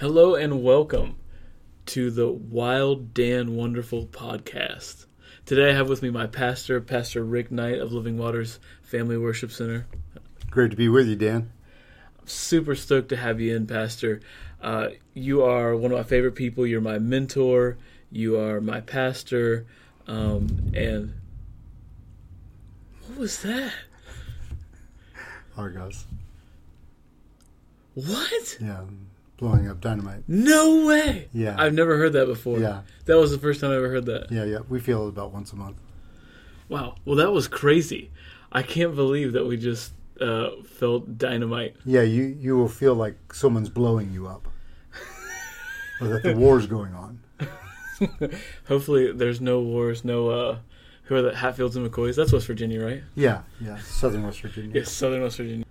Hello and welcome to the Wild Dan Wonderful podcast. Today I have with me my pastor, Pastor Rick Knight of Living Waters Family Worship Center. Great to be with you, Dan. I'm super stoked to have you in, Pastor. Uh, you are one of my favorite people. You're my mentor. You are my pastor. Um, and what was that? Argos. What? Yeah, blowing up dynamite. No way. Yeah. I've never heard that before. Yeah. That was the first time I ever heard that. Yeah, yeah. We feel it about once a month. Wow. Well, that was crazy. I can't believe that we just uh, felt dynamite. Yeah, you you will feel like someone's blowing you up, or that the war's going on. Hopefully, there's no wars, no. Uh, who are the Hatfields and McCoys? That's West Virginia, right? Yeah, yeah. Southern West Virginia. Yes, Southern West Virginia.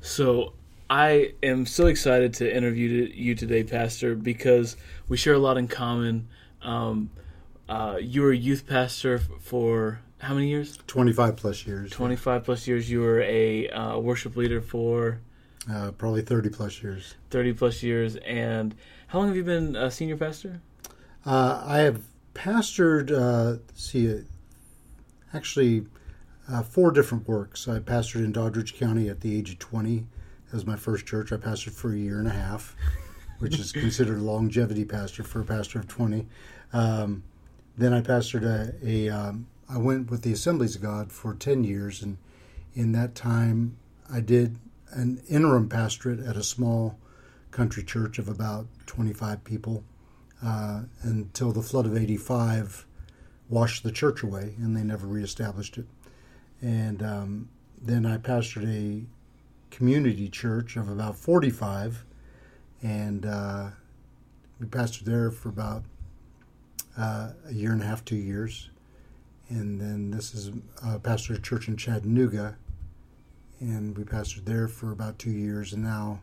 So I am so excited to interview you today, Pastor, because we share a lot in common. Um, uh, you were a youth pastor for how many years? 25 plus years. 25 yeah. plus years. You were a uh, worship leader for? Uh, probably 30 plus years. 30 plus years. And how long have you been a senior pastor? Uh, I have pastored, uh, see, actually uh, four different works. I pastored in Doddridge County at the age of 20. As my first church. I pastored for a year and a half, which is considered longevity pastor for a pastor of 20. Um, then I pastored a, a um, I went with the Assemblies of God for 10 years. And in that time, I did an interim pastorate at a small country church of about 25 people uh, until the flood of 85 washed the church away and they never reestablished it. And um, then I pastored a community church of about 45 and uh, we pastored there for about uh, a year and a half, two years. And then this is uh, pastored a church in Chattanooga and we pastored there for about two years and now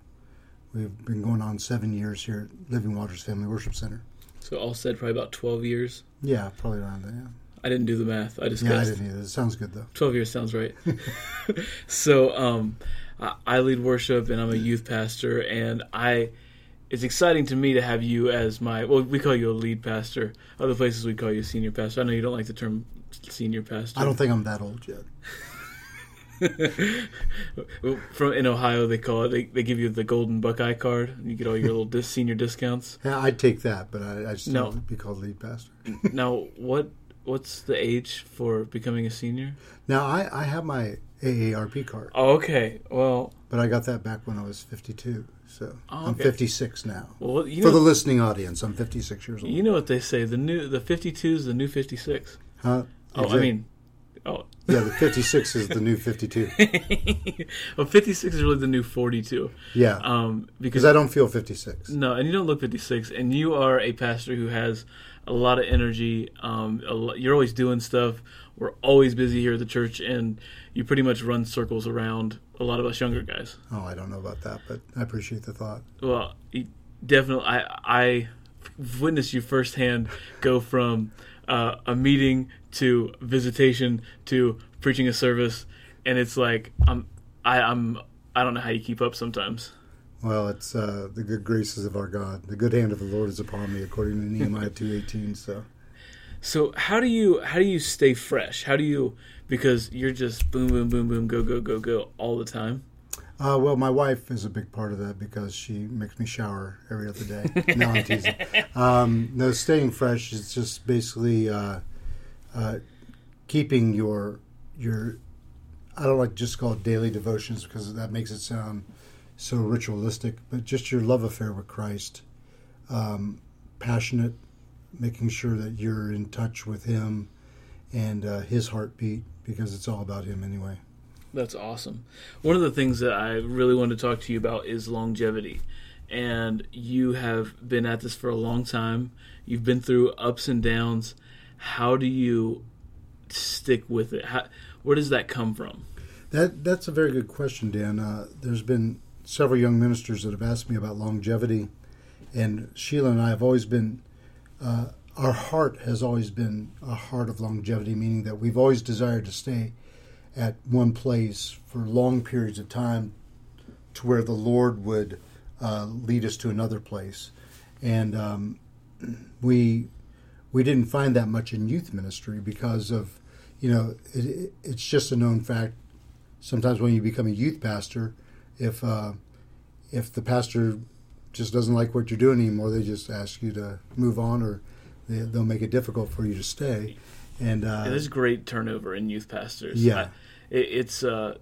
we've been going on seven years here at Living Waters Family Worship Center. So, all said, probably about 12 years. Yeah, probably around there. Yeah, I didn't do the math. I just yeah I didn't either. It sounds good though. 12 years sounds right. so, um, I, lead worship and I'm a youth pastor, and I. It's exciting to me to have you as my well. We call you a lead pastor. Other places we call you a senior pastor. I know you don't like the term senior pastor. I don't think I'm that old yet. From in Ohio, they call it. They, they give you the golden Buckeye card. You get all your little dis, senior discounts. Yeah, I'd take that, but I, I still No. be called lead pastor. Now, what what's the age for becoming a senior? Now I, I have my AARP card, Oh, okay. Well, but I got that back when I was 52. So Oh, I'm 56 now. well, you For know, the listening audience, I'm 56 years old. you know what they say. The new the 52 is the new 56. huh? Oh, I mean, oh, yeah, the 56 is the new 52. well, 56 is really the new 42. Yeah, Um, because I don't feel 56. No, and you don't look 56, and you are a pastor who has a lot of energy. Um, you're always doing stuff. We're always busy here at the church, and you pretty much run circles around a lot of us younger guys. Oh, I don't know about that, but I appreciate the thought. Well, definitely, I I witnessed you firsthand go from uh, a meeting to visitation to preaching a service, and it's like I'm I, I'm I don't know how you keep up sometimes. Well, it's uh, the good graces of our God. The good hand of the Lord is upon me, according to Nehemiah 2.18. So. So how do you how do you stay fresh? How do you because you're just boom boom boom boom go go go go all the time. Uh, well, my wife is a big part of that because she makes me shower every other day. no, I'm teasing. Um, no, staying fresh is just basically uh, uh, keeping your your. I don't like to just call it daily devotions because that makes it sound so ritualistic, but just your love affair with Christ, um, passionate, making sure that you're in touch with Him and uh, His heartbeat because it's all about Him anyway. That's awesome. One of the things that I really want to talk to you about is longevity. And you have been at this for a long time. You've been through ups and downs. How do you stick with it? How, where does that come from? That that's a very good question, Dan. Uh, there's been several young ministers that have asked me about longevity, and Sheila and I have always been. Uh, our heart has always been a heart of longevity, meaning that we've always desired to stay at one place for long periods of time, to where the Lord would uh, lead us to another place, and um, we we didn't find that much in youth ministry because of you know it, it's just a known fact. Sometimes when you become a youth pastor, if uh, if the pastor just doesn't like what you're doing anymore, they just ask you to move on, or they, will make it difficult for you to stay. And uh, yeah, there's great turnover in youth pastors. Yeah, I, it, it's uh,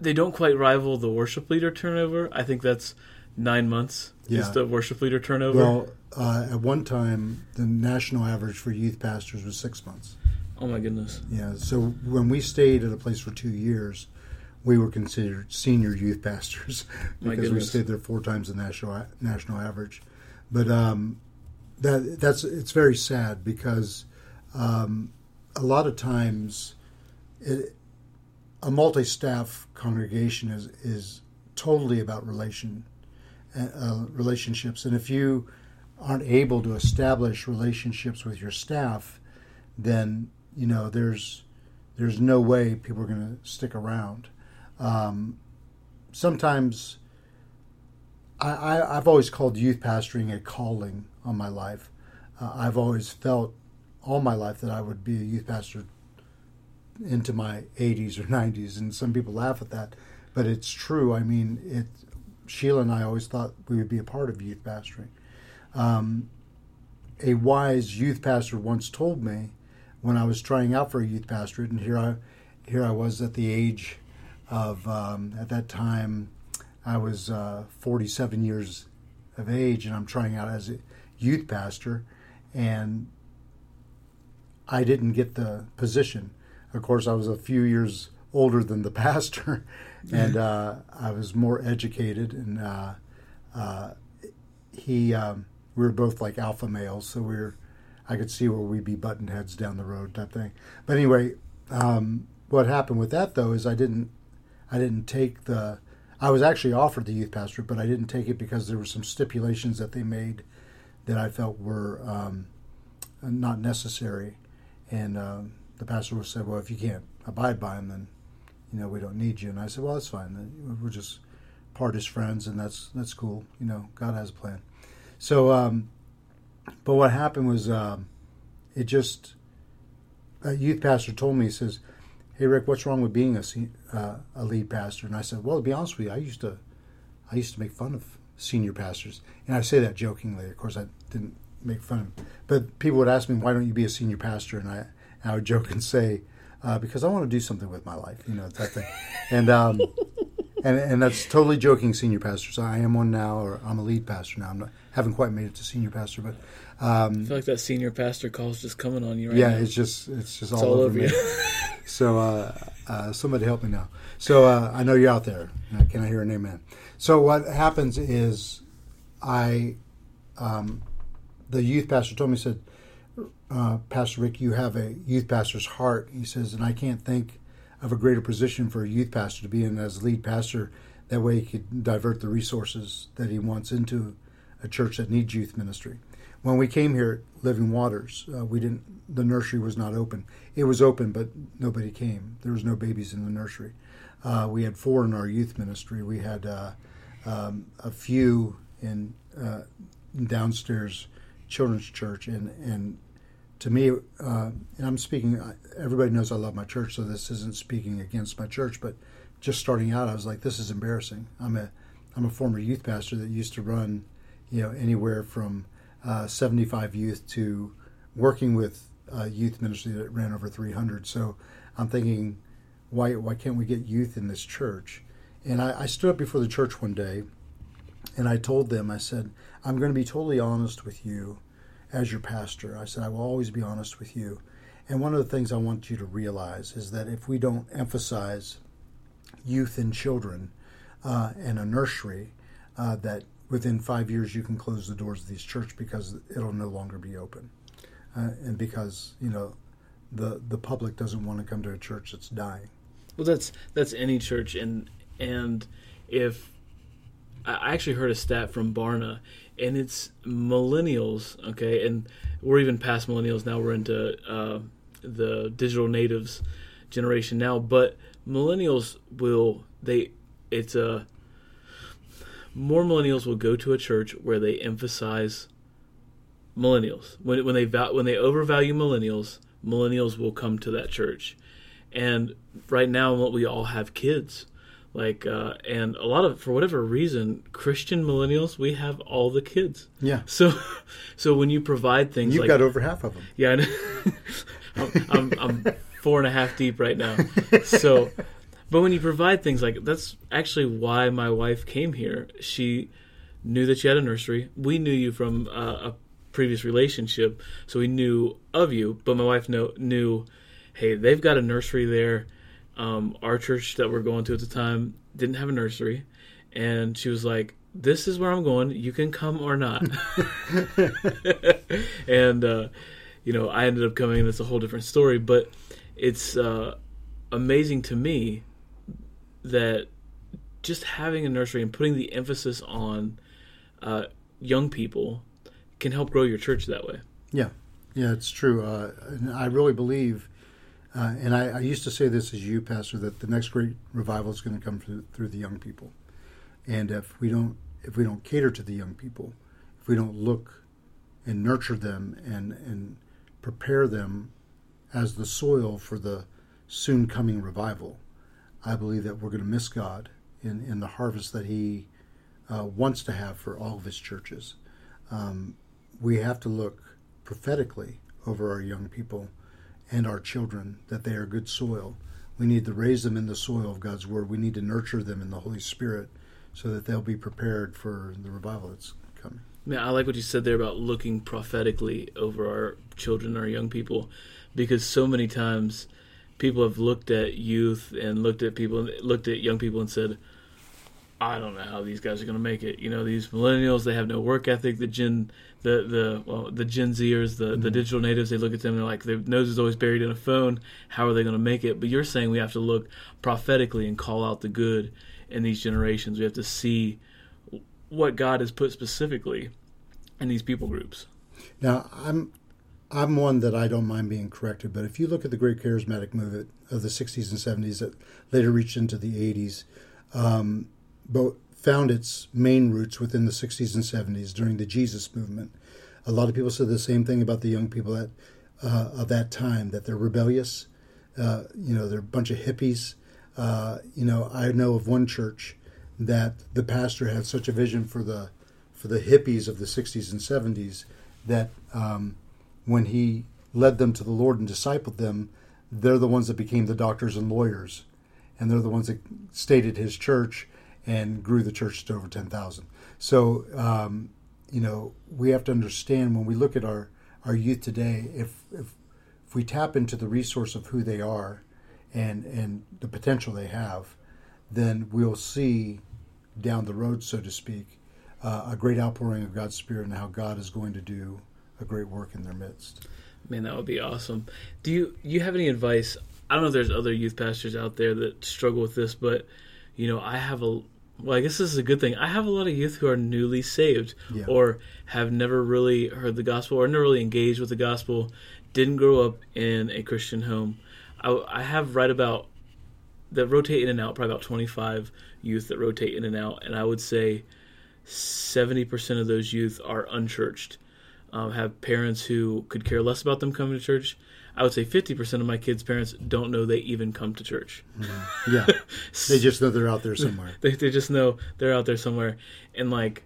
they don't quite rival the worship leader turnover. I think that's nine months yeah. is the worship leader turnover. Well, uh, at one time, the national average for youth pastors was six months. Oh my goodness! Yeah, so when we stayed at a place for two years, we were considered senior youth pastors because we stayed there four times the national national average. But um, that that's it's very sad because um, a lot of times it, a multi-staff congregation is is totally about relation uh, relationships, and if you aren't able to establish relationships with your staff, then you know there's there's no way people are going to stick around. Um, sometimes I, I, have always called youth pastoring a calling on my life. Uh, I've always felt all my life that I would be a youth pastor into my 80s or 90s, and some people laugh at that, but it's true. I mean, it. Sheila and I always thought we would be a part of youth pastoring. Um, a wise youth pastor once told me when I was trying out for a youth pastorate, and here I, here I was at the age of um, at that time I was uh, 47 years of age, and I'm trying out as a youth pastor, and I didn't get the position. Of course, I was a few years older than the pastor, and uh, I was more educated, and uh, uh, he, um, we were both like alpha males, so we were, I could see where we'd be button heads down the road type thing. But anyway, um, what happened with that though is I didn't I didn't take the. I was actually offered the youth pastorate, but I didn't take it because there were some stipulations that they made that I felt were um, not necessary. And um, the pastor said, "Well, if you can't abide by them, then you know we don't need you." And I said, "Well, that's fine. We're just part as friends, and that's that's cool. You know, God has a plan." So, um, but what happened was, um, it just a youth pastor told me, he says, hey Rick, what's wrong with being a uh, a lead pastor? And I said, well, to be honest with you, I used to I used to make fun of senior pastors, and I say that jokingly. Of course, I didn't make fun of them, but people would ask me, why don't you be a senior pastor? And I and I would joke and say, uh, because I want to do something with my life, you know, that thing, and. Um, and, and that's totally joking, senior pastor. So I am one now, or I'm a lead pastor now. I'm not, haven't quite made it to senior pastor, but um, I feel like that senior pastor call's just coming on you right yeah, now. it's just it's just all, all, over, over me. so uh, uh, somebody help me now. So uh, I know you're out there. Can I hear an amen? So what happens is, I, um, the youth pastor told me said, uh, Pastor Rick, you have a youth pastor's heart. He says, and I can't think of a greater position for a youth pastor to be in as lead pastor. That way, he could divert the resources that he wants into a church that needs youth ministry. When we came here at Living Waters, uh, we didn't. The nursery was not open. It was open, but nobody came. There was no babies in the nursery. Uh, we had four in our youth ministry. We had uh, um, a few in uh, downstairs children's church, and and to me, uh, and I'm speaking. Everybody knows I love my church, so this isn't speaking against my church. But just starting out, I was like, this is embarrassing. I'm a I'm a former youth pastor that used to run, you know, anywhere from uh, 75 youth to working with a youth ministry that ran over 300. So I'm thinking, why why can't we get youth in this church? And I, I stood up before the church one day, and I told them, I said, I'm going to be totally honest with you as your pastor. I said, I will always be honest with you. And one of the things I want you to realize is that if we don't emphasize youth and children uh, in a nursery, uh, that within five years you can close the doors of these church because it'll no longer be open, uh, and because you know the the public doesn't want to come to a church that's dying. Well, that's that's any church, and and if I actually heard a stat from Barna and it's millennials, okay, and we're even past millennials now. We're into uh, the digital natives generation now, but millennials will they it's a more millennials will go to a church where they emphasize millennials. When when they when they overvalue millennials, millennials will come to that church. And right now, we all have kids, like, uh, and a lot of for whatever reason, Christian millennials, we have all the kids. Yeah. So, so when you provide things, You've like, got over half of them. yeah, I know. I'm, I'm I'm four and a half deep right now. So, but when you provide things like that's actually why my wife came here. She knew that you had a nursery. We knew you from uh, a previous relationship, so we knew of you. But my wife know, knew, hey, they've got a nursery there. Um, our church that we're going to at the time didn't have a nursery, and she was like, "This is where I'm going. You can come or not." and uh, you know, I ended up coming, and it's a whole different story. But it's uh, amazing to me that just having a nursery and putting the emphasis on uh, young people can help grow your church that way. Yeah, yeah, it's true. Uh, and I really believe, uh, and I, I, used to say this as you, Pastor, that the next great revival is going to come through, through the young people. And if we don't, if we don't cater to the young people, if we don't look and nurture them and and prepare them as the soil for the soon coming revival, I believe that we're going to miss God in in the harvest that He uh, wants to have for all of His churches. Um, we have to look prophetically over our young people and our children that they are good soil. We need to raise them in the soil of God's Word. We need to nurture them in the Holy Spirit so that they'll be prepared for the revival that's coming. Man, I like what you said there about looking prophetically over our children, our young people, because so many times people have looked at youth and looked at people, looked at young people and said, I don't know how these guys are going to make it. You know, these millennials, they have no work ethic. The Gen, the the well, the Gen Zers, the mm-hmm. the digital natives, they look at them and they're like, their nose is always buried in a phone. How are they going to make it? But you're saying we have to look prophetically and call out the good in these generations. We have to see what God has put specifically in these people groups. Now, I'm I'm one that I don't mind being corrected, but if you look at the great charismatic movement of the 60s and 70s that later reached into the 80s, um, but found its main roots within the 60s and 70s during the Jesus movement. A lot of people said the same thing about the young people at, uh, of that time, that they're rebellious. Uh, you know, they're a bunch of hippies. Uh, you know, I know of one church that the pastor had such a vision for the for the hippies of the 60s and 70s that um, when he led them to the Lord and discipled them, they're the ones that became the doctors and lawyers, and they're the ones that stated his church and grew the church to over 10,000. So, um, you know, we have to understand when we look at our, our youth today, if, if, if we tap into the resource of who they are and, and the potential they have, then we'll see down the road, so to speak, uh, a great outpouring of God's Spirit and how God is going to do a great work in their midst. Man, that would be awesome. Do you you have any advice? I don't know if there's other youth pastors out there that struggle with this, but you know, I have a well, I guess this is a good thing. I have a lot of youth who are newly saved yeah. or have never really heard the gospel or never really engaged with the gospel, didn't grow up in a Christian home. I, I have right about that rotate in and out, probably about 25 youth that rotate in and out, and I would say 70% of those youth are unchurched, um, have parents who could care less about them coming to church. I would say 50% of my kids' parents don't know they even come to church. Mm-hmm. Yeah. they just know they're out there somewhere. they, they just know they're out there somewhere. And like,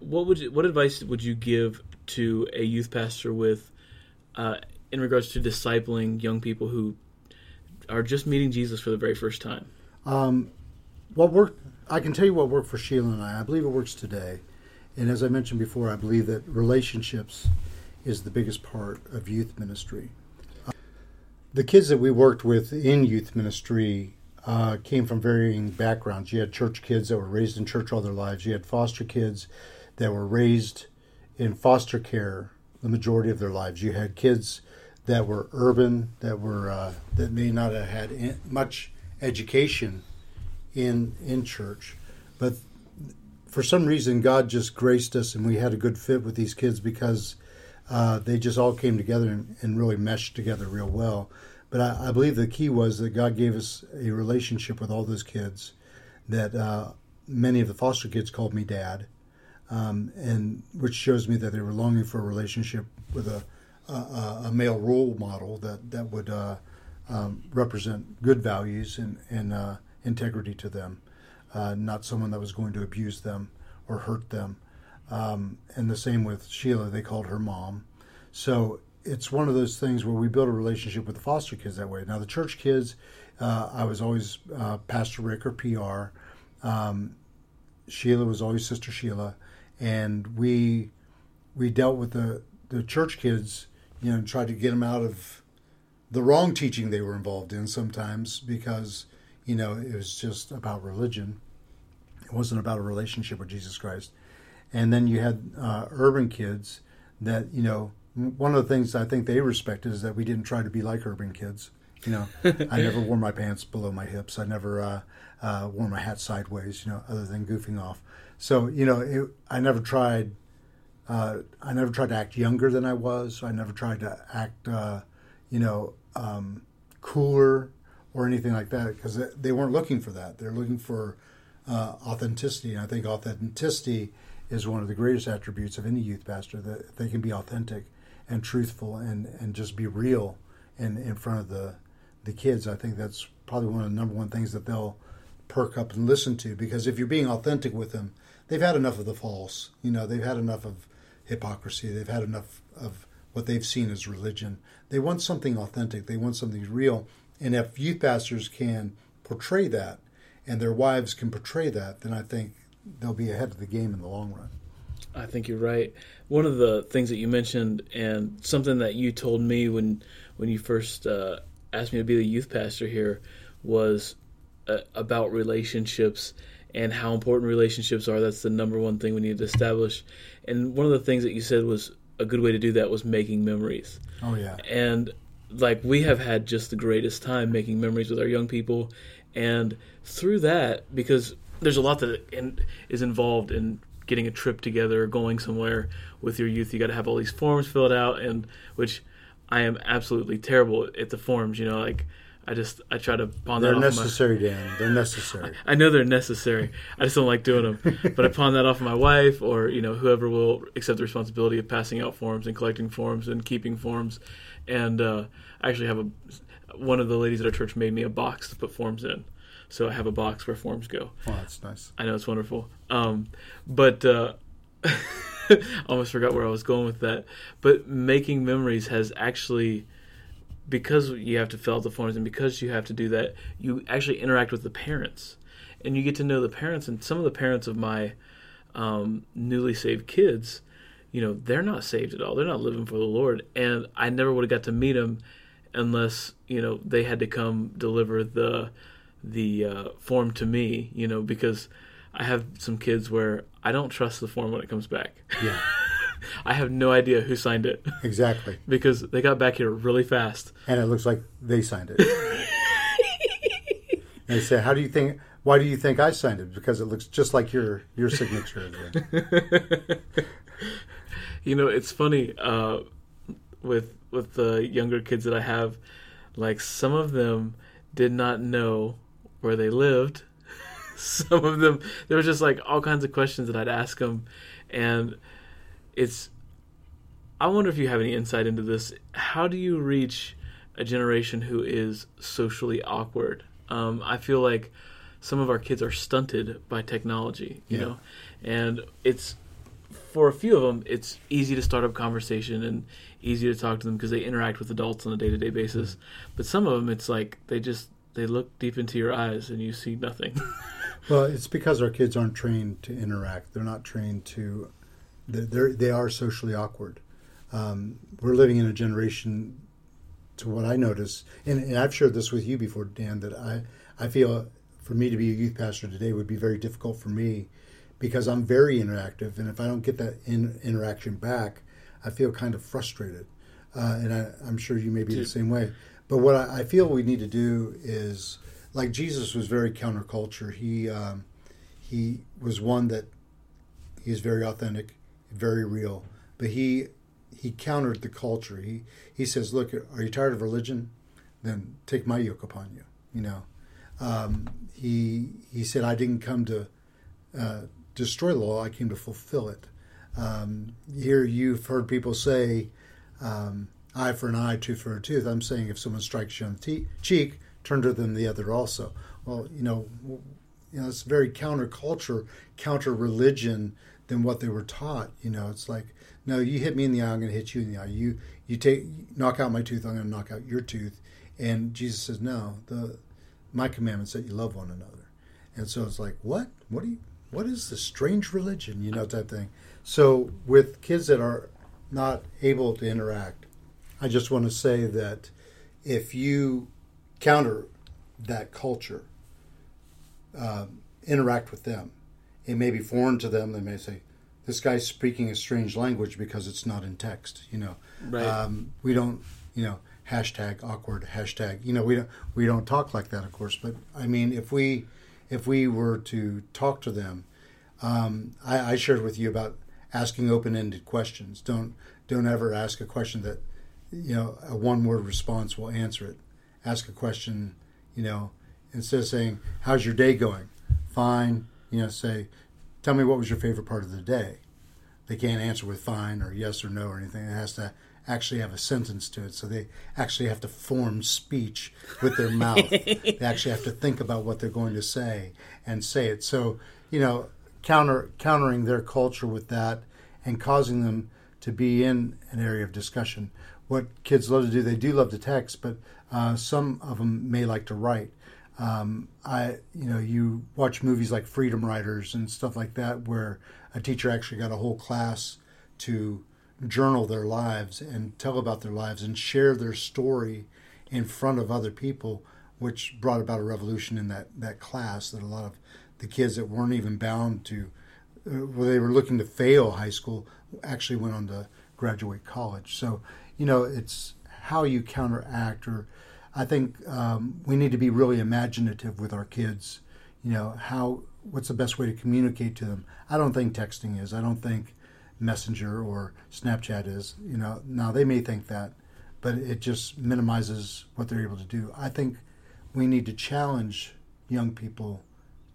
what would you, what advice would you give to a youth pastor with, uh, in regards to discipling young people who are just meeting Jesus for the very first time? Um, what worked, I can tell you what worked for Sheila and I. I believe it works today. And as I mentioned before, I believe that relationships is the biggest part of youth ministry. Uh, the kids that we worked with in youth ministry uh, came from varying backgrounds. You had church kids that were raised in church all their lives. You had foster kids that were raised in foster care the majority of their lives. You had kids that were urban, that were uh, that may not have had much education in in church, but for some reason God just graced us, and we had a good fit with these kids because uh, they just all came together and, and, really meshed together real well. But I, I, believe the key was that God gave us a relationship with all those kids that uh, many of the foster kids called me dad, um, and which shows me that they were longing for a relationship with a a, a male role model that that would uh, um, represent good values and and uh, integrity to them, uh, not someone that was going to abuse them or hurt them. Um, and the same with Sheila, they called her mom. So it's one of those things where we build a relationship with the foster kids that way. Now the church kids, uh, I was always uh, Pastor Rick or PR. Um, Sheila was always Sister Sheila, and we we dealt with the the church kids, you know, and tried to get them out of the wrong teaching they were involved in sometimes because you know it was just about religion. It wasn't about a relationship with Jesus Christ. And then you had uh, urban kids that you know one of the things I think they respected is that we didn't try to be like urban kids. You know, I never wore my pants below my hips. I never uh, uh, wore my hat sideways. You know, other than goofing off. So you know, it, I never tried. Uh, I never tried to act younger than I was. I never tried to act, uh, you know, um, cooler or anything like that because they weren't looking for that. They're looking for uh, authenticity. And I think authenticity is one of the greatest attributes of any youth pastor that they can be authentic and truthful and, and just be real in, in front of the the kids. I think that's probably one of the number one things that they'll perk up and listen to because if you're being authentic with them, they've had enough of the false. You know, they've had enough of hypocrisy. They've had enough of what they've seen as religion. They want something authentic. They want something real. And if youth pastors can portray that and their wives can portray that, then I think they'll be ahead of the game in the long run. I think you're right. One of the things that you mentioned, and something that you told me when when you first uh, asked me to be the youth pastor here, was uh, about relationships and how important relationships are. That's the number one thing we need to establish. And one of the things that you said was a good way to do that was making memories. Oh yeah. And like we have had just the greatest time making memories with our young people, and through that, because there's a lot that is involved in getting a trip together or going somewhere with your youth. You got to have all these forms filled out, and which I am absolutely terrible at the forms. You know, like I just I try to pawn they're that off. They're necessary, my, Dan. They're necessary. I know they're necessary. I just don't like doing them. but I pawn that off of my wife or you know whoever will accept the responsibility of passing out forms and collecting forms and keeping forms. And uh, I actually have a one of the ladies at our church made me a box to put forms in. So I have a box where forms go. Oh, that's nice. I know it's wonderful. Um, but uh, almost forgot where I was going with that. But making memories has actually, because you have to fill out the forms and because you have to do that, you actually interact with the parents, and you get to know the parents. And some of the parents of my um, newly saved kids, you know, they're not saved at all. They're not living for the Lord, and I never would have got to meet them unless you know they had to come deliver the the uh, form to me, you know, because I have some kids where I don't trust the form when it comes back. Yeah. I have no idea who signed it. Exactly. because they got back here really fast. And it looks like they signed it. and they say, "How do you think? Why do you think I signed it? Because it looks just like your your signature." you know, it's funny uh, with with the younger kids that I have. Like some of them did not know where they lived. Some of them, there was just like all kinds of questions that I'd ask them, and it's. I wonder if you have any insight into this. How do you reach a generation who is socially awkward? Um, I feel like some of our kids are stunted by technology, you yeah. know, and it's for a few of them, it's easy to start up conversation and easy to talk to them because they interact with adults on a day to day basis. But some of them, it's like they just they look deep into your eyes and you see nothing. well, it's because our kids aren't trained to interact. They're not trained to. They're they are socially awkward. Um, we're living in a generation, to what I notice, and, and I've shared this with you before, Dan, that I I feel for me to be a youth pastor today would be very difficult for me because I'm very interactive, and if I don't get that in, interaction back, I feel kind of frustrated. Uh, and I, am sure you may be Dude. the same way. But what I, I, feel we need to do is, like Jesus was very counterculture. He um, he was one that he is very authentic, very real. But he he countered the culture. He he says, "Look, are you tired of religion? Then take my yoke upon you." You know, um, he he said, "I didn't come to uh, destroy the law; I came to fulfill it. Um, here, you've heard people say, um, "Eye for an eye, tooth for a tooth." I'm saying, if someone strikes you on the te- cheek, turn to them the other also. Well, you know, you know, it's very counterculture, counter religion than what they were taught. You know, it's like, no, you hit me in the eye, I'm going to hit you in the eye. You you take knock out my tooth, I'm going to knock out your tooth. And Jesus says, no, the my commandments that you love one another. And so it's like, what? What do you? What is this strange religion? You know, type thing. So with kids that are not able to interact, I just want to say that if you counter that culture, um, interact with them. It may be foreign to them. They may say, "This guy's speaking a strange language because it's not in text." You know, Right. um, we don't, you know, hashtag awkward hashtag. You know, we don't we don't talk like that, of course. But I mean, if we if we were to talk to them, um, I, I shared with you about asking open-ended questions. Don't don't ever ask a question that you know a one-word response will answer it. Ask a question, you know, instead of saying how's your day going, fine. You know, say, tell me what was your favorite part of the day. They can't answer with fine or yes or no or anything. It has to actually have a sentence to it. So they actually have to form speech with their mouth. they actually have to think about what they're going to say and say it. So, you know, counter countering their culture with that and causing them to be in an area of discussion. What kids love to do, they do love to text, but uh, some of them may like to write. Um, I, you know, you watch movies like Freedom Writers and stuff like that, where a teacher actually got a whole class to journal their lives and tell about their lives and share their story in front of other people, which brought about a revolution in that, that class that a lot of the kids that weren't even bound to, uh, well, they were looking to fail high school, actually went on to graduate college. So, you know, it's how you counteract, or I think um, we need to be really imaginative with our kids. You know, how, what's the best way to communicate to them? I don't think texting is. I don't think Messenger or Snapchat is. You know, now they may think that, but it just minimizes what they're able to do. I think we need to challenge young people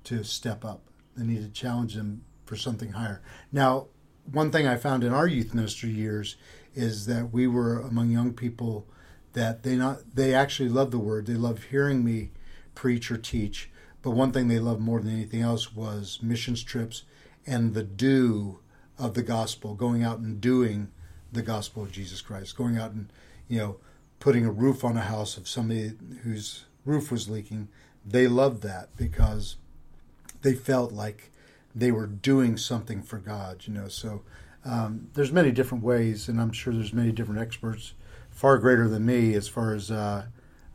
to step up. They need to challenge them for something higher. Now, one thing I found in our youth ministry years is that we were among young people that they not they actually love the word. They love hearing me preach or teach. But one thing they loved more than anything else was missions trips and the do of the gospel, going out and doing the gospel of Jesus Christ, going out and you know putting a roof on a house of somebody whose roof was leaking. They loved that because they felt like they were doing something for God, you know. So um, there's many different ways, and I'm sure there's many different experts, far greater than me, as far as uh,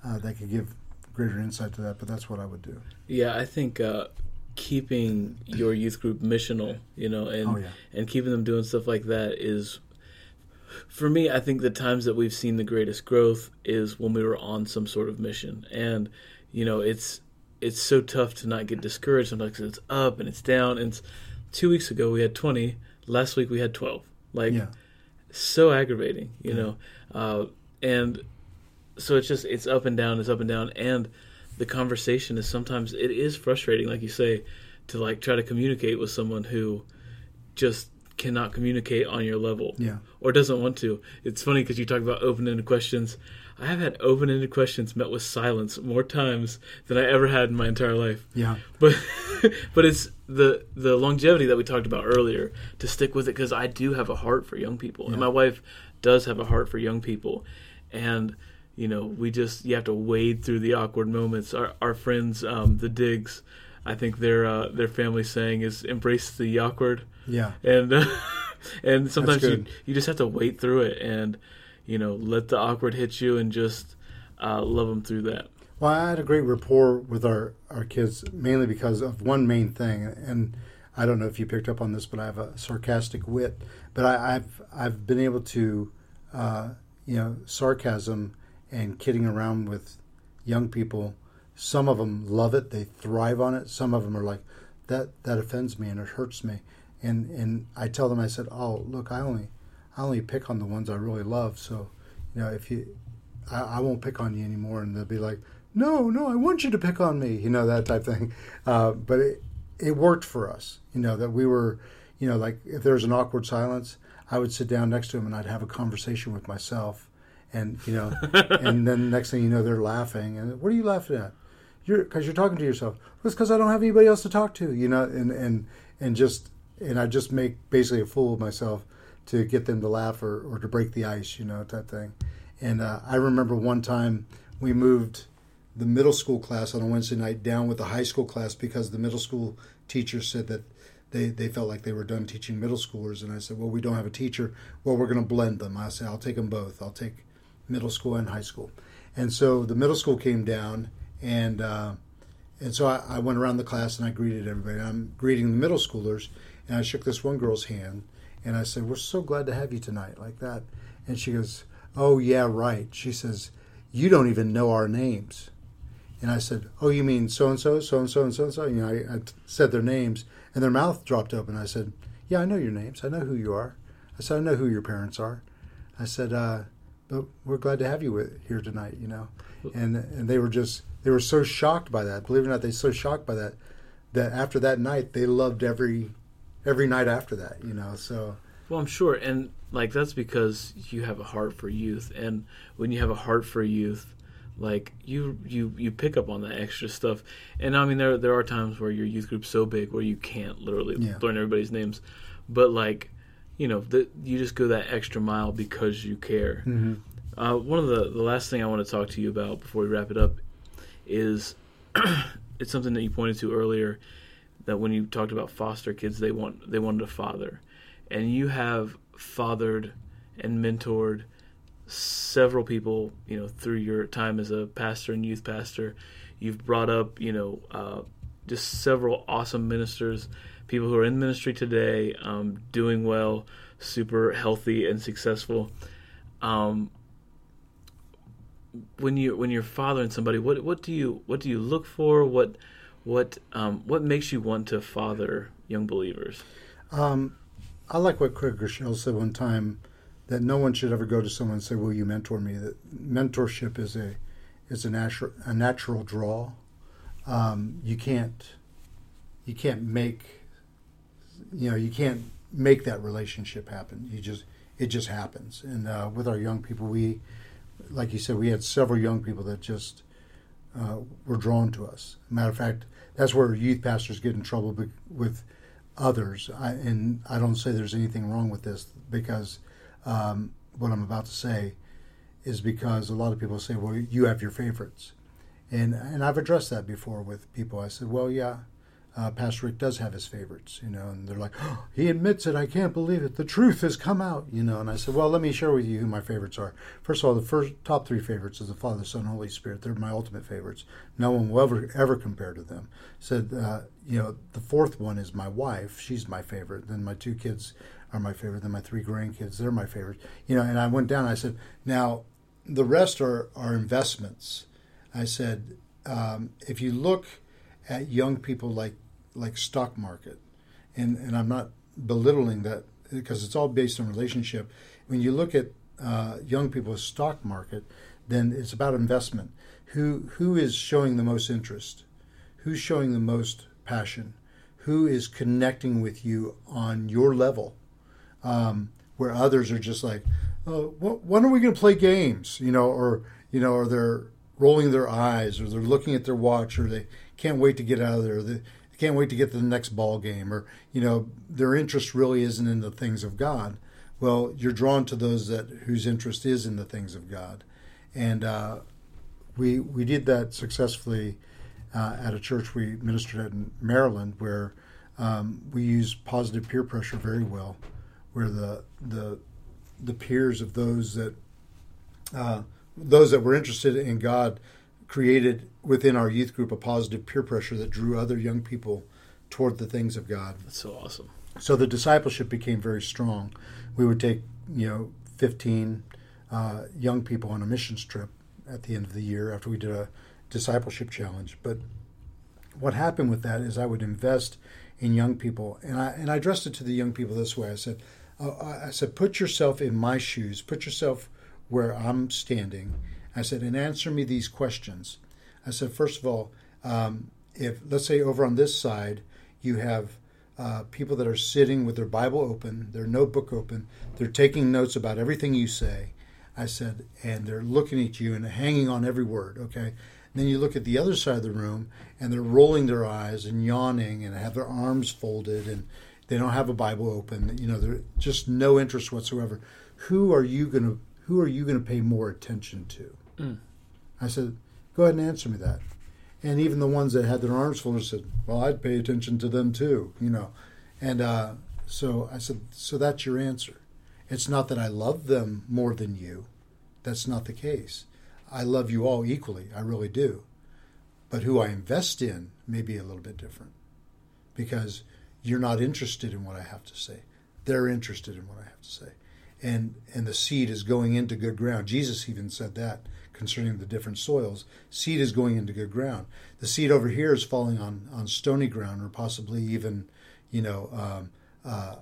uh, that could give greater insight to that. But that's what I would do. Yeah, I think uh, keeping your youth group missional, you know, and Oh, yeah. and keeping them doing stuff like that is, for me, I think the times that we've seen the greatest growth is when we were on some sort of mission, and you know, it's it's so tough to not get discouraged sometimes it's up and it's down. And it's, two weeks ago we had twenty, last week we had twelve. Like, Yeah. so aggravating, you Yeah. know, uh, and so it's just it's up and down, it's up and down, and the conversation is sometimes it is frustrating, like you say, to like try to communicate with someone who just cannot communicate on your level Yeah. or doesn't want to. It's funny because you talk about open-ended questions. I have had open-ended questions met with silence more times than I ever had in my entire life. Yeah. But but it's the the longevity that we talked about earlier to stick with it because I do have a heart for young people and my wife does have a heart for young people and you know we just you have to wade through the awkward moments. Our our friends um, the Digs, I think their uh, their family saying is embrace the awkward Yeah. and uh, and sometimes you you just have to wait through it and you know let the awkward hit you and just uh, love them through that. Well, I had a great rapport with our, our kids mainly because of one main thing, and I don't know if you picked up on this, but I have a sarcastic wit. But I, I've I've been able to, uh, you know, sarcasm and kidding around with young people. Some of them love it; they thrive on it. Some of them are like, that that offends me and it hurts me. And and I tell them, I said, oh look, I only I only pick on the ones I really love. So, you know, if you I, I won't pick on you anymore. And they'll be like, no, no, I want you to pick on me, you know, that type thing. Uh, but it, it worked for us. You know that we were, you know, like if there was an awkward silence, I would sit down next to him and I'd have a conversation with myself, and you know, and then next thing you know, they're laughing. And what are you laughing at? You're because you're talking to yourself. It's because I don't have anybody else to talk to. You know, and and and just and I just make basically a fool of myself to get them to laugh or, or to break the ice, you know, type thing. And uh, I remember one time we moved the middle school class on a Wednesday night down with the high school class because the middle school teacher said that they, they felt like they were done teaching middle schoolers. And I said, well, we don't have a teacher. Well, we're going to blend them. I said, I'll take them both. I'll take middle school and high school. And so the middle school came down, and uh, and so I, I, went around the class and I greeted everybody. I'm greeting the middle schoolers, and I shook this one girl's hand, and I said, "We're so glad to have you tonight," like that. And she goes, "Oh yeah, right." She says, "You don't even know our names." And I said, "Oh, you mean so and so, so and so, and so and so?" You know, I, I said their names, and their mouth dropped open. I said, "Yeah, I know your names. I know who you are." I said, "I know who your parents are." I said, uh, "But we're glad to have you here tonight." You know, and and they were just they were so shocked by that. Believe it or not, they were so shocked by that that after that night they loved every every night after that. You know, so. Well, I'm sure, and like that's because you have a heart for youth, and when you have a heart for youth, like you you you pick up on that extra stuff and i mean there there are times where your youth group's so big where you can't literally yeah. learn everybody's names but like you know the, you just go that extra mile because you care mm-hmm. uh, one of the the last thing i want to talk to you about before we wrap it up is it's something that you pointed to earlier that when you talked about foster kids they want they wanted a father and you have fathered and mentored several people, you know, through your time as a pastor and youth pastor. You've brought up, you know, uh, just several awesome ministers, people who are in ministry today, um, doing well, super healthy and successful. Um, when you when you're fathering somebody, what what do you what do you look for? What what um, what makes you want to father young believers? Um, I like what Craig Groeschel said one time that no one should ever go to someone and say, "Will you mentor me?" That mentorship is a is a natural a natural draw. Um, you can't you can't make you know you can't make that relationship happen. You just it just happens. And uh, with our young people, we like you said, we had several young people that just uh, were drawn to us. Matter of fact, that's where youth pastors get in trouble with others. I, and I don't say there's anything wrong with this because um, what I'm about to say is because a lot of people say, well, you have your favorites. And, and I've addressed that before with people. I said, well, yeah, uh, Pastor Rick does have his favorites, you know, and they're like, oh, he admits it. I can't believe it. The truth has come out, you know. And I said, well, let me share with you who my favorites are. First of all, the first top three favorites is the Father, Son, Holy Spirit. They're my ultimate favorites. No one will ever ever compare to them. Said, uh, you know, the fourth one is my wife. She's my favorite. Then my two kids are my favorite. Then my three grandkids, they're my favorite. You know, and I went down. I said, now the rest are are investments. I said, um, if you look at young people like like stock market, and and I'm not belittling that because it's all based on relationship. When you look at uh, young people's stock market, then it's about investment. Who who is showing the most interest? Who's showing the most passion? Who is connecting with you on your level? um, where others are just like, oh, when are we going to play games? You know, or you know, or they're rolling their eyes, or they're looking at their watch, or they can't wait to get out of there. They can't wait to get to the next ball game, or you know, their interest really isn't in the things of God. Well, you're drawn to those that whose interest is in the things of God, and uh, we we did that successfully uh, at a church we ministered at in Maryland, where um, we use positive peer pressure very well where the the the peers of those that uh, those that were interested in God created within our youth group a positive peer pressure that drew other young people toward the things of God. That's so awesome. So the discipleship became very strong. We would take you know 15 uh, young people on a missions trip at the end of the year after we did a discipleship challenge. But what happened with that is I would invest in young people, and I and I addressed it to the young people this way. I said, I said, put yourself in my shoes, put yourself where I'm standing. I said, and answer me these questions. I said, first of all, um, if let's say over on this side, You have uh, people that are sitting with their Bible open, their notebook open, they're taking notes about everything you say. I said, and they're looking at you and hanging on every word, okay? And then you look at the other side of the room and they're rolling their eyes and yawning and have their arms folded and they don't have a Bible open. You know, they're just no interest whatsoever. Who are you going to who are you going to pay more attention to? Mm. I said, go ahead and answer me that. And even the ones that had their arms folded said, well, I'd pay attention to them too, you know. And uh, so I said, so that's your answer. It's not that I love them more than you. That's not the case. I love you all equally. I really do. But who I invest in may be a little bit different because you're not interested in what I have to say. They're interested in what I have to say. And, and the seed is going into good ground. Jesus even said that concerning the different soils. Seed is going into good ground. The seed over here is falling on, on stony ground or possibly even, you know, um, uh,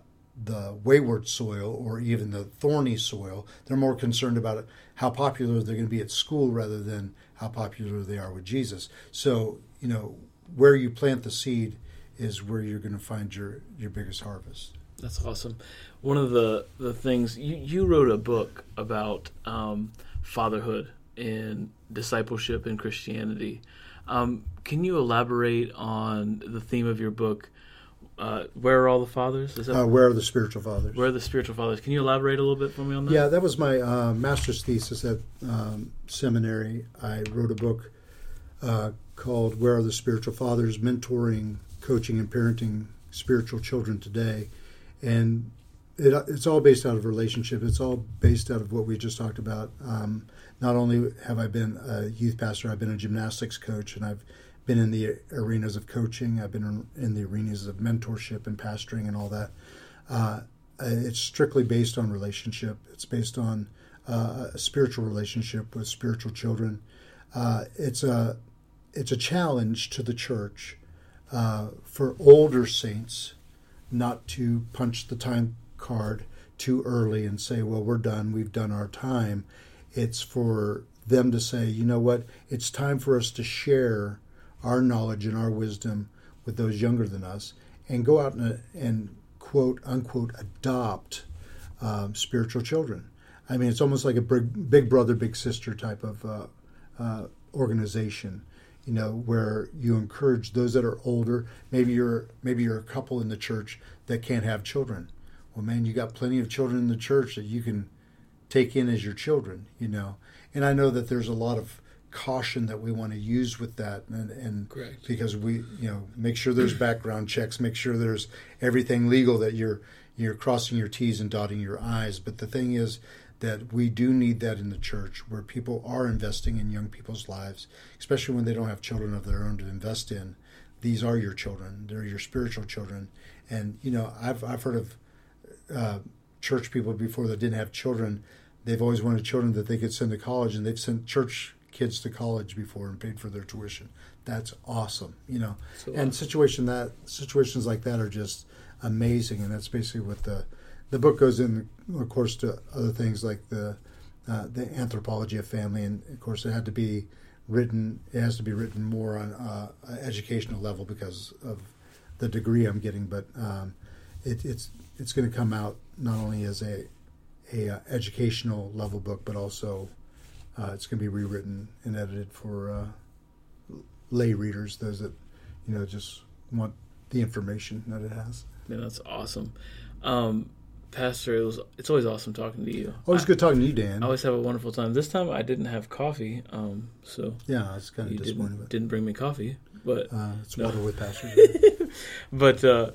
the wayward soil or even the thorny soil. They're more concerned about how popular they're going to be at school rather than how popular they are with Jesus. So, you know, where you plant the seed is where you're going to find your, your biggest harvest. That's awesome. One of the, the things you, you wrote a book about um, fatherhood in discipleship in Christianity. Um, can you elaborate on the theme of your book? Uh, where are all the fathers? Is that uh, where are the spiritual fathers? Where are the spiritual fathers? Can you elaborate a little bit for me on that? Yeah, that was my uh, master's thesis at um, seminary. I wrote a book uh, called "Where Are the Spiritual Fathers: Mentoring, Coaching, and Parenting Spiritual Children Today," and it, it's all based out of relationship. It's all based out of what we just talked about. Um, not only have I been a youth pastor, I've been a gymnastics coach, and I've been in the arenas of coaching. I've been in the arenas of mentorship and pastoring and all that. Uh, it's strictly based on relationship. It's based on uh, a spiritual relationship with spiritual children. Uh, it's a it's a challenge to the church uh, for older saints not to punch the time card too early and say, "Well, we're done. We've done our time." It's for them to say, you know what, it's time for us to share our knowledge and our wisdom with those younger than us and go out and, and quote unquote adopt um, spiritual children. I mean, it's almost like a big, big brother, big sister type of uh, uh, organization, you know, where you encourage those that are older. Maybe you're maybe you're a couple in the church that can't have children. Well, man, you got plenty of children in the church that you can take in as your children, you know. And I know that there's a lot of caution that we want to use with that and, and Correct. because we you know make sure there's background checks make sure there's everything legal that you're you're crossing your t's and dotting your i's but the thing is that we do need that in the church where people are investing in young people's lives especially when they don't have children of their own to invest in these are your children they're your spiritual children and you know i've i've heard of uh, church people before that didn't have children they've always wanted children that they could send to college, and they've sent church kids to college before and paid for their tuition. That's awesome, you know. So and situation that situations like that are just amazing, and that's basically what the the book goes in, of course, to other things like the uh, the anthropology of family, and of course, it had to be written. It has to be written more on uh, educational level because of the degree I'm getting, but um, it, it's it's going to come out not only as a a uh, educational level book, but also uh, it's going to be rewritten and edited for uh, lay readers, those that you know just want the information that it has. Yeah, that's awesome. Um, Pastor, it was it's always awesome talking to you. Always I, good talking to you, Dan. I always have a wonderful time. This time I didn't have coffee, um, so yeah, it's kind of disappointing. Didn't, didn't, bring me coffee, but uh, it's no. water with Pastor. but uh,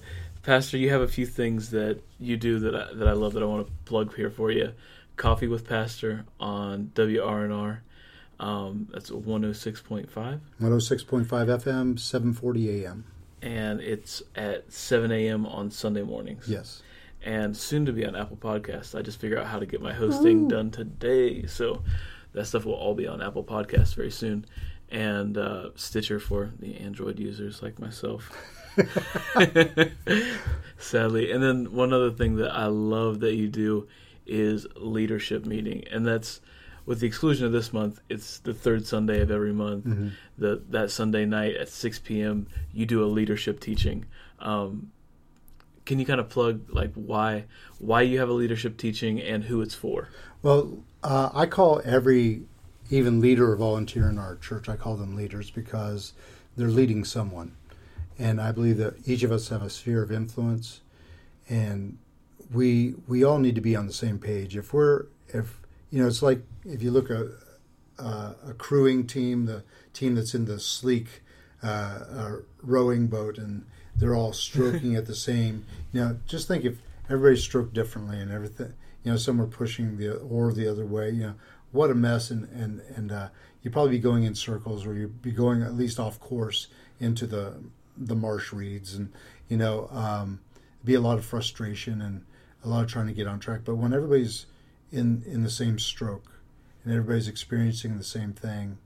Pastor, you have a few things that you do that I, that I love that I want to plug here for you. Coffee with Pastor on WRNR. Um, that's 106.5. 106.5 FM, 740 AM. And it's at 7 a.m. on Sunday mornings. Yes. And soon to be on Apple Podcasts. I just figure out how to get my hosting Ooh. done today. So that stuff will all be on Apple Podcasts very soon. And uh, Stitcher for the Android users like myself. Sadly. And then one other thing that I love that you do is leadership meeting. And that's with the exclusion of this month, it's the third Sunday of every month. Mm-hmm. The that Sunday night at 6 p.m. you do a leadership teaching. Um, can you kind of plug like why why you have a leadership teaching and who it's for? Well, uh, I call every even leader or volunteer in our church. I call them leaders because they're leading someone, and I believe that each of us have a sphere of influence, and we we all need to be on the same page. If we're if you know, it's like if you look at uh, a crewing team, the team that's in the sleek uh, uh, rowing boat, and they're all stroking at the same. You know, just think if everybody stroked differently and everything. You know, some were pushing the oar the other way. You know, what a mess, and and and uh, you'd probably be going in circles, or you'd be going at least off course into the the marsh reeds, and you know, um, be a lot of frustration and a lot of trying to get on track. But when everybody's in in the same stroke and everybody's experiencing the same thing,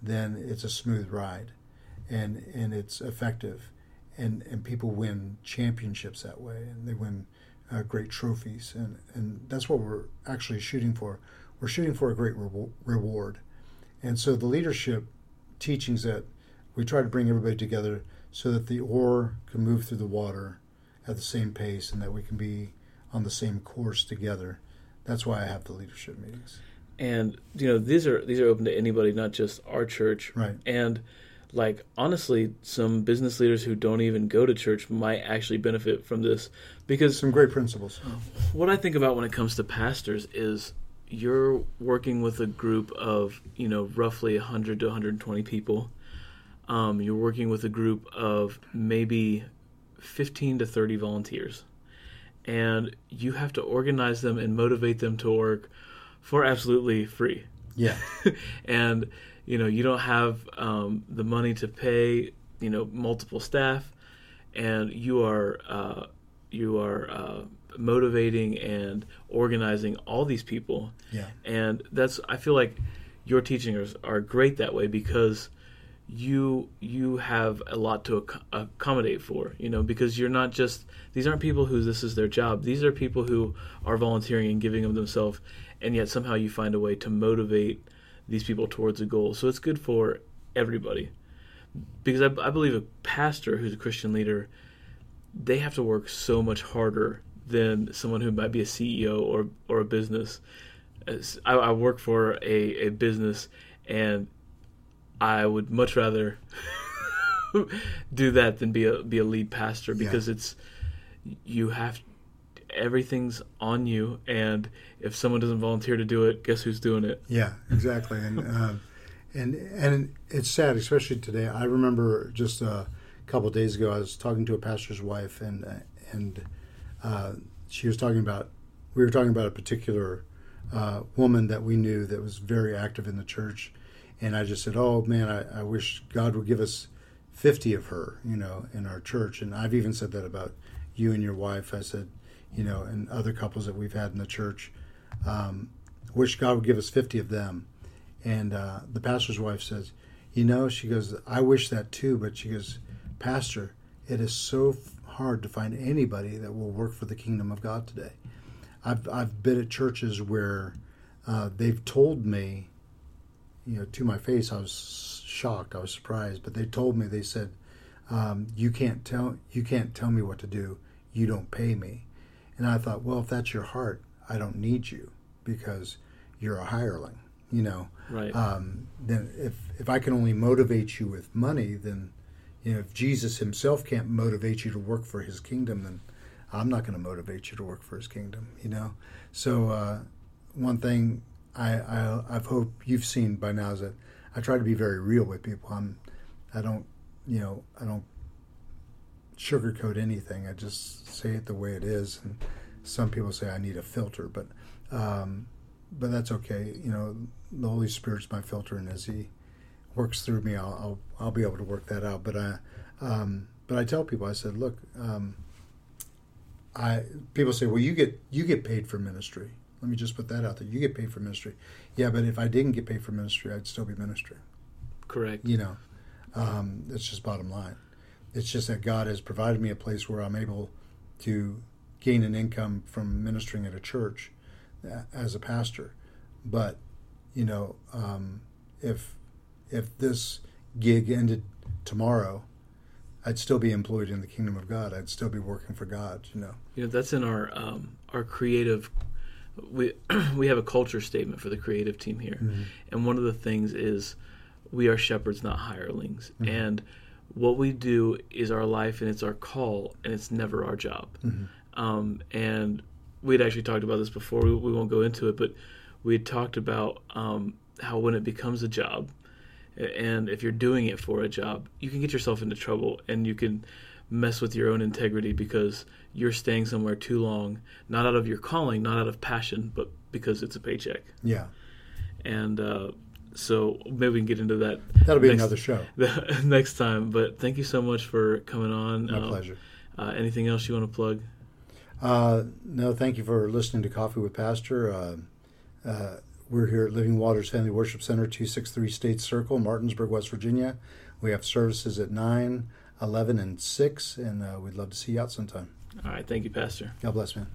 then it's a smooth ride, and and it's effective, and and people win championships that way, and they win uh, great trophies, and and that's what we're actually shooting for. We're shooting for a great re- reward, and so the leadership teachings that we try to bring everybody together so that the oar can move through the water at the same pace, and that we can be on the same course together. That's why I have the leadership meetings. And you know these are these are open to anybody, not just our church. Right. And like honestly, some business leaders who don't even go to church might actually benefit from this because Some great principles. what I think about when it comes to pastors is you're working with a group of you know roughly 100 to 120 people. Um, you're working with a group of maybe 15 to 30 volunteers, and you have to organize them and motivate them to work for absolutely free. Yeah. and you know you don't have um, the money to pay you know multiple staff, and you are uh, you are uh, motivating and organizing all these people, Yeah. and that's I feel like your teachings are great that way because you you have a lot to ac- accommodate for you know because you're not just these aren't people who this is their job. These are people who are volunteering and giving of themselves and yet somehow you find a way to motivate these people towards a goal. So it's good for everybody. Because I, I believe a pastor who's a christian leader they have to work so much harder than someone who might be a ceo or or a business. I, I work for a, a business and I would much rather do that than be a be a lead pastor Yeah. because it's you have everything's on you and if someone doesn't volunteer to do it guess who's doing it Yeah, exactly, and um, and and it's sad, especially today. I remember just a couple of days ago, I was talking to a pastor's wife, and uh, and uh, she was talking about we were talking about a particular uh, woman that we knew that was very active in the church, and I just said, "Oh man, I, I wish God would give us fifty of her, you know, in our church." And I've even said that about you and your wife. I said, you know, and other couples that we've had in the church. Um, wish God would give us 50 of them. And uh, the pastor's wife says, You know, she goes, I wish that too, but she goes, Pastor, it is so hard to find anybody that will work for the kingdom of God today. I've, I've been at churches where uh, they've told me, you know, to my face, I was shocked, I was surprised, but they told me, they said, um, you can't tell you can't tell me what to do. You don't pay me. And I thought, well, if that's your heart, I don't need you because you're a hireling. You know, right um, then if if I can only motivate you with money, then you know if Jesus Himself can't motivate you to work for His kingdom, then I'm not going to motivate you to work for His kingdom. You know, so uh, one thing I, I I've hoped you've seen by now that I try to be very real with people. I'm I don't you know I don't sugarcoat anything. I just say it the way it is. And some people say I need a filter, but um, but that's okay. You know, the Holy Spirit's my filter, and as He works through me, I'll I'll, I'll be able to work that out. But I um, but I tell people, I said, look, um, I people say, well, you get you get paid for ministry. Let me just put that out there. You get paid for ministry. Yeah, but if I didn't get paid for ministry, I'd still be ministering correct you know um, it's just bottom line it's just that god has provided me a place where i'm able to gain an income from ministering at a church uh, as a pastor but you know, um, if if this gig ended tomorrow, I'd still be employed in the kingdom of God. I'd still be working for God. You know. You know, that's in our um, our creative. We we have a culture statement for the creative team here, Mm-hmm. and one of the things is we are shepherds, not hirelings, Mm-hmm. and what we do is our life and it's our call, and it's never our job. Mm-hmm. Um, and we'd actually talked about this before. We, we won't go into it, but we had talked about um, how when it becomes a job, and if you're doing it for a job, you can get yourself into trouble and you can mess with your own integrity because you're staying somewhere too long, not out of your calling, not out of passion, but because it's a paycheck. Yeah, And uh, so maybe we can get into that that'll be next, another show. next time. But thank you so much for coming on. My Um, pleasure. Uh, anything else you want to plug? Uh, no, thank you for listening to Coffee with Pastor. Uh, uh, we're here at Living Waters Family Worship Center, 263 State Circle, Martinsburg, West Virginia. We have services at 9, 11, and 6, and uh, we'd love to see you out sometime. All right. Thank you, Pastor. God bless, man.